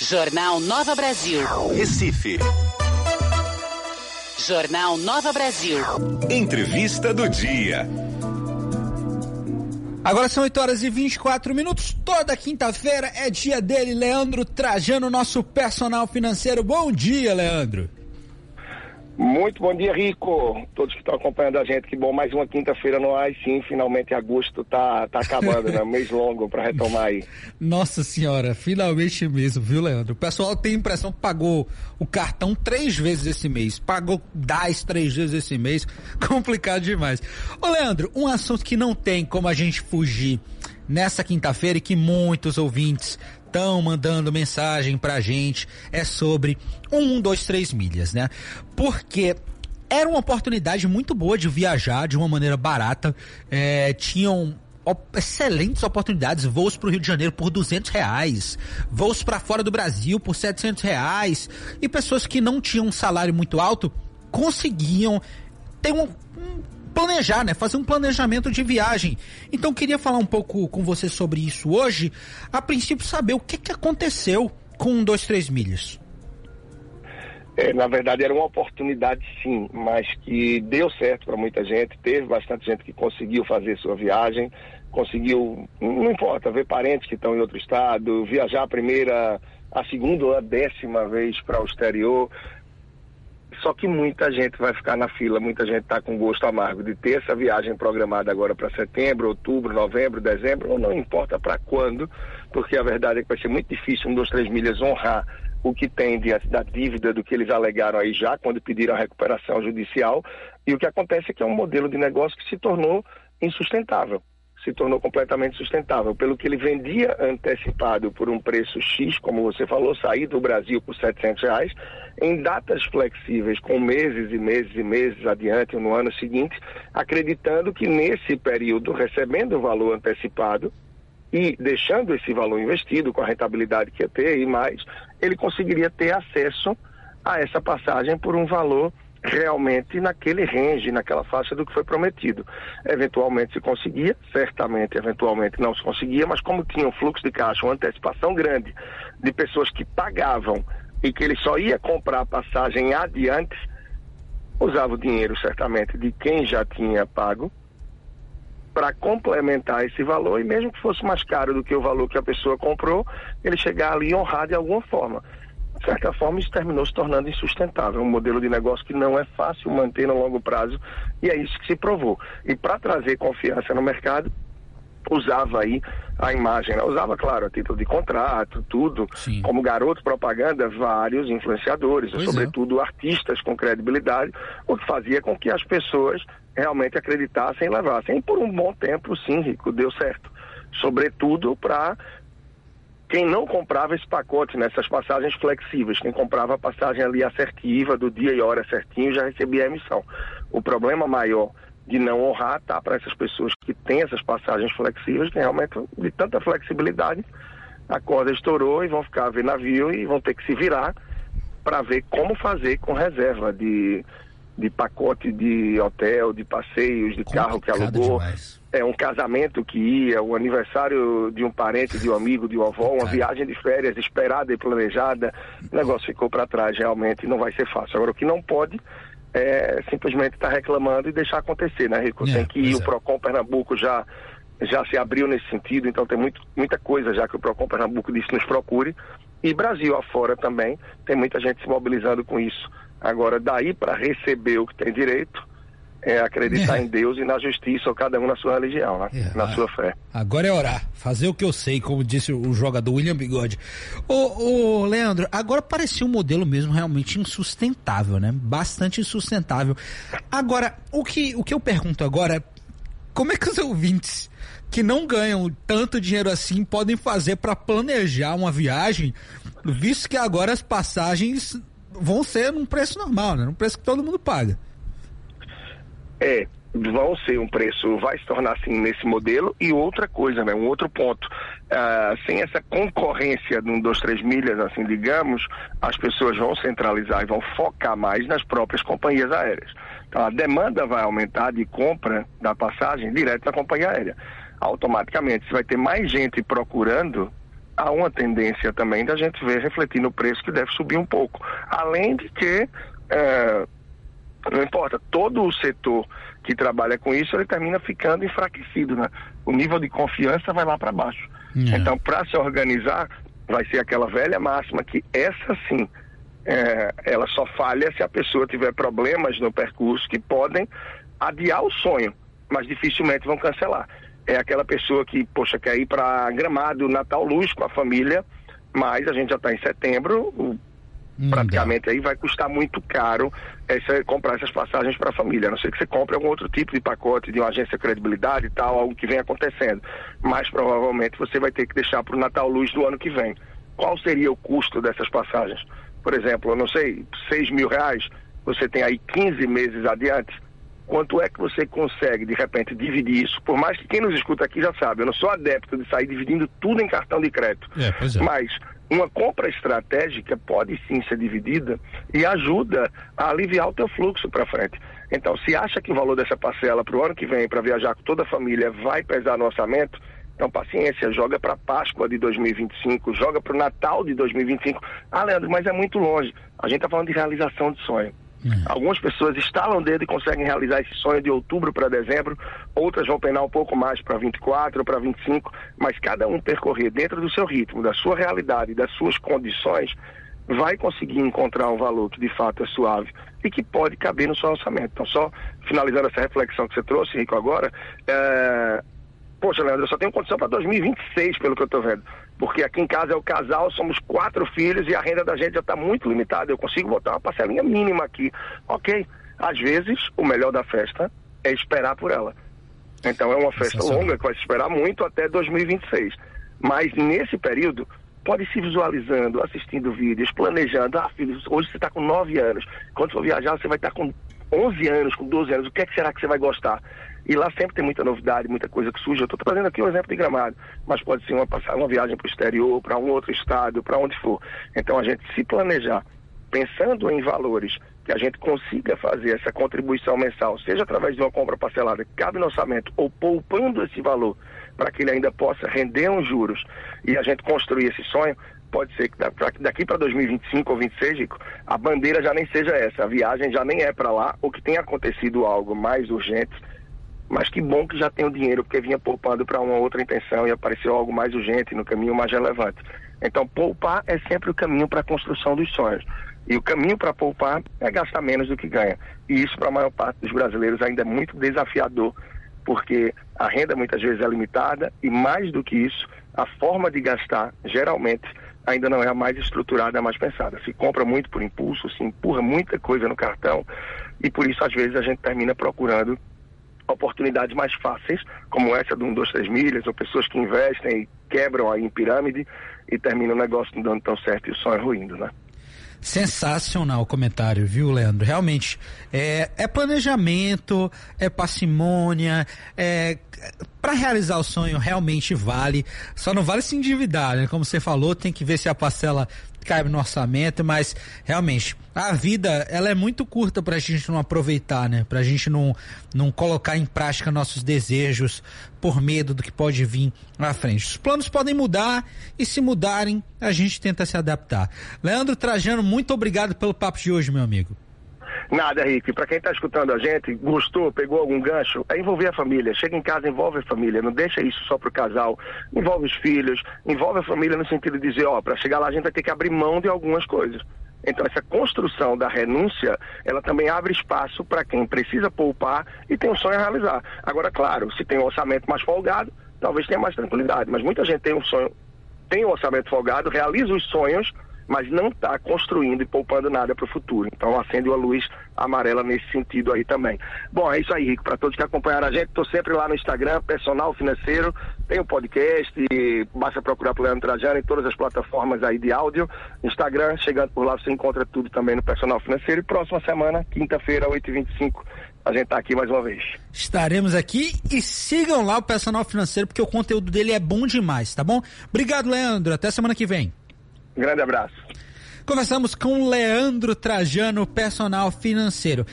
Jornal Nova Brasil. Recife. Jornal Nova Brasil. Entrevista do dia. Agora são 8 horas e 24 minutos. Toda quinta-feira é dia dele, Leandro Trajano, nosso personal financeiro. Bom dia, Leandro. Muito bom dia, Rico. Todos que estão acompanhando a gente, que bom, mais uma quinta-feira no ar. E sim, finalmente agosto tá, tá acabando, né? mês longo para retomar aí. Nossa senhora, finalmente mesmo, viu, Leandro? O pessoal tem a impressão que pagou o cartão três vezes esse mês, pagou DAS três vezes esse mês. Complicado demais. Ô, Leandro, um assunto que não tem como a gente fugir nessa quinta-feira e que muitos ouvintes estão mandando mensagem pra gente é sobre um, dois, três milhas, né? Porque era uma oportunidade muito boa de viajar de uma maneira barata. É, tinham excelentes oportunidades, voos para o Rio de Janeiro por duzentos reais, voos para fora do Brasil por setecentos reais e pessoas que não tinham um salário muito alto conseguiam ter um, um planejar, né? Fazer um planejamento de viagem. Então queria falar um pouco com você sobre isso hoje. A princípio saber o que, que aconteceu com dois três milhas. É, na verdade era uma oportunidade sim, mas que deu certo para muita gente. Teve bastante gente que conseguiu fazer sua viagem, conseguiu, não importa, ver parentes que estão em outro estado, viajar a primeira, a segunda ou a décima vez para o exterior. Só que muita gente vai ficar na fila, muita gente está com gosto amargo de ter essa viagem programada agora para setembro, outubro, novembro, dezembro, ou não importa para quando, porque a verdade é que vai ser muito difícil um, dois, três milhas honrar o que tem diante da dívida do que eles alegaram aí já quando pediram a recuperação judicial. E o que acontece é que é um modelo de negócio que se tornou insustentável se tornou completamente sustentável. Pelo que ele vendia antecipado por um preço X, como você falou, sair do Brasil por 700 reais, em datas flexíveis, com meses e meses e meses adiante, no ano seguinte, acreditando que nesse período, recebendo o valor antecipado e deixando esse valor investido com a rentabilidade que ia ter e mais, ele conseguiria ter acesso a essa passagem por um valor realmente naquele range, naquela faixa do que foi prometido. Eventualmente se conseguia, certamente, eventualmente não se conseguia, mas como tinha um fluxo de caixa, uma antecipação grande de pessoas que pagavam e que ele só ia comprar a passagem adiante, usava o dinheiro certamente de quem já tinha pago para complementar esse valor e mesmo que fosse mais caro do que o valor que a pessoa comprou, ele chegar ali e honrar de alguma forma de certa forma, isso terminou se tornando insustentável. Um modelo de negócio que não é fácil manter no longo prazo e é isso que se provou. E para trazer confiança no mercado, usava aí a imagem, né? usava, claro, a título de contrato, tudo, Sim. como garoto propaganda, vários influenciadores, pois é. sobretudo é. artistas com credibilidade, o que fazia com que as pessoas realmente acreditassem e levassem. E por um bom tempo, sim, Rico, deu certo. Sobretudo para quem não comprava esse pacote nessas passagens flexíveis, quem comprava a passagem ali assertiva, do dia e hora certinho, já recebia a emissão. O problema maior de não honrar tá para essas pessoas que têm essas passagens flexíveis, que realmente de tanta flexibilidade, a corda estourou e vão ficar a ver navio e vão ter que se virar para ver como fazer com reserva de de pacote de hotel, de passeios, de carro que alugou. Demais. É um casamento que ia, o aniversário de um parente, de um amigo, de uma avó, uma viagem de férias esperada e planejada. O negócio ficou para trás, realmente não vai ser fácil. Agora, o que não pode é simplesmente estar tá reclamando e deixar acontecer, né, Rico? É, tem que ir, o é. PROCON Pernambuco já, já se abriu nesse sentido, então tem muito, muita coisa já que o PROCON Pernambuco disse nos procure. E Brasil afora também, tem muita gente se mobilizando com isso Agora, daí para receber o que tem direito, é acreditar é. em Deus e na justiça, ou cada um na sua religião, né? é. na sua fé. Agora é orar, fazer o que eu sei, como disse o jogador William Bigode. Ô, ô Leandro, agora parecia um modelo mesmo realmente insustentável, né? Bastante insustentável. Agora, o que, o que eu pergunto agora é como é que os ouvintes que não ganham tanto dinheiro assim podem fazer para planejar uma viagem, visto que agora as passagens vão ser num preço normal, né? Num preço que todo mundo paga. É, vão ser um preço, vai se tornar assim nesse modelo. E outra coisa, né? Um outro ponto. Uh, sem essa concorrência de um, dois, três milhas, assim, digamos, as pessoas vão centralizar e vão focar mais nas próprias companhias aéreas. Então a demanda vai aumentar de compra da passagem direto da companhia aérea. Automaticamente, você vai ter mais gente procurando há uma tendência também da gente ver refletir no preço que deve subir um pouco. Além de que, é, não importa, todo o setor que trabalha com isso, ele termina ficando enfraquecido, né? O nível de confiança vai lá para baixo. É. Então, para se organizar, vai ser aquela velha máxima que essa sim, é, ela só falha se a pessoa tiver problemas no percurso que podem adiar o sonho, mas dificilmente vão cancelar. É aquela pessoa que, poxa, quer ir para Gramado, Natal Luz com a família, mas a gente já está em setembro, hum, praticamente aí vai custar muito caro essa, comprar essas passagens para a família. A não ser que você compre algum outro tipo de pacote de uma agência credibilidade e tal, algo que vem acontecendo. Mas provavelmente você vai ter que deixar para o Natal Luz do ano que vem. Qual seria o custo dessas passagens? Por exemplo, eu não sei, 6 mil reais, você tem aí 15 meses adiante quanto é que você consegue, de repente, dividir isso? Por mais que quem nos escuta aqui já sabe, eu não sou adepto de sair dividindo tudo em cartão de crédito. É, é. Mas uma compra estratégica pode sim ser dividida e ajuda a aliviar o teu fluxo para frente. Então, se acha que o valor dessa parcela para o ano que vem, para viajar com toda a família, vai pesar no orçamento, então, paciência, joga para Páscoa de 2025, joga para o Natal de 2025. Ah, Leandro, mas é muito longe. A gente está falando de realização de sonho. Uhum. Algumas pessoas instalam o dedo e conseguem realizar esse sonho de outubro para dezembro, outras vão penar um pouco mais para 24 ou para 25, mas cada um percorrer dentro do seu ritmo, da sua realidade, das suas condições, vai conseguir encontrar um valor que de fato é suave e que pode caber no seu orçamento. Então, só finalizando essa reflexão que você trouxe, Rico, agora, é... poxa, Leandro, eu só tenho condição para 2026, pelo que eu estou vendo porque aqui em casa é o casal, somos quatro filhos e a renda da gente já está muito limitada. Eu consigo botar uma parcelinha mínima aqui. Ok, às vezes o melhor da festa é esperar por ela. Então é uma festa longa que vai se esperar muito até 2026. Mas nesse período, pode se visualizando, assistindo vídeos, planejando. Ah, filho, hoje você está com 9 anos. Quando for viajar, você vai estar tá com 11 anos, com 12 anos. O que, é que será que você vai gostar? E lá sempre tem muita novidade, muita coisa que surge. Eu estou trazendo aqui um exemplo de gramado, mas pode ser uma, uma viagem para o exterior, para um outro estado, para onde for. Então a gente se planejar, pensando em valores, que a gente consiga fazer essa contribuição mensal, seja através de uma compra parcelada que cabe no orçamento, ou poupando esse valor para que ele ainda possa render uns juros e a gente construir esse sonho, pode ser que daqui para 2025 ou 26, Rico, a bandeira já nem seja essa, a viagem já nem é para lá, ou que tenha acontecido algo mais urgente mas que bom que já tem o dinheiro, porque vinha poupando para uma outra intenção e apareceu algo mais urgente no caminho mais relevante. Então, poupar é sempre o caminho para a construção dos sonhos. E o caminho para poupar é gastar menos do que ganha. E isso, para a maior parte dos brasileiros, ainda é muito desafiador, porque a renda muitas vezes é limitada e, mais do que isso, a forma de gastar, geralmente, ainda não é a mais estruturada, a mais pensada. Se compra muito por impulso, se empurra muita coisa no cartão e, por isso, às vezes, a gente termina procurando oportunidades mais fáceis, como essa de um, dois, três milhas, ou pessoas que investem e quebram aí em pirâmide e termina o negócio não dando tão certo e o sonho ruindo, né? Sensacional o comentário, viu, Leandro? Realmente, é, é planejamento, é parcimônia, é, para realizar o sonho realmente vale, só não vale se endividar, né? Como você falou, tem que ver se a parcela cabe no orçamento, mas realmente a vida ela é muito curta para a gente não aproveitar, né? Para a gente não, não colocar em prática nossos desejos por medo do que pode vir à frente. Os planos podem mudar e se mudarem a gente tenta se adaptar. Leandro Trajano, muito obrigado pelo papo de hoje, meu amigo. Nada, Rick. Para quem está escutando a gente, gostou, pegou algum gancho, é envolver a família. Chega em casa, envolve a família. Não deixa isso só para o casal. Envolve os filhos, envolve a família no sentido de dizer, ó, para chegar lá a gente vai ter que abrir mão de algumas coisas. Então, essa construção da renúncia, ela também abre espaço para quem precisa poupar e tem um sonho a realizar. Agora, claro, se tem um orçamento mais folgado, talvez tenha mais tranquilidade. Mas muita gente tem um sonho, tem um orçamento folgado, realiza os sonhos, mas não está construindo e poupando nada para o futuro. Então acende uma luz amarela nesse sentido aí também. Bom, é isso aí, Rico. Para todos que acompanharam a gente, estou sempre lá no Instagram, Personal Financeiro, tem o um podcast, basta procurar por Leandro Trajano em todas as plataformas aí de áudio. Instagram, chegando por lá, você encontra tudo também no Personal Financeiro. E próxima semana, quinta-feira, 8h25, a gente está aqui mais uma vez. Estaremos aqui e sigam lá o Personal Financeiro, porque o conteúdo dele é bom demais, tá bom? Obrigado, Leandro. Até semana que vem. Grande abraço. Conversamos com Leandro Trajano, personal financeiro.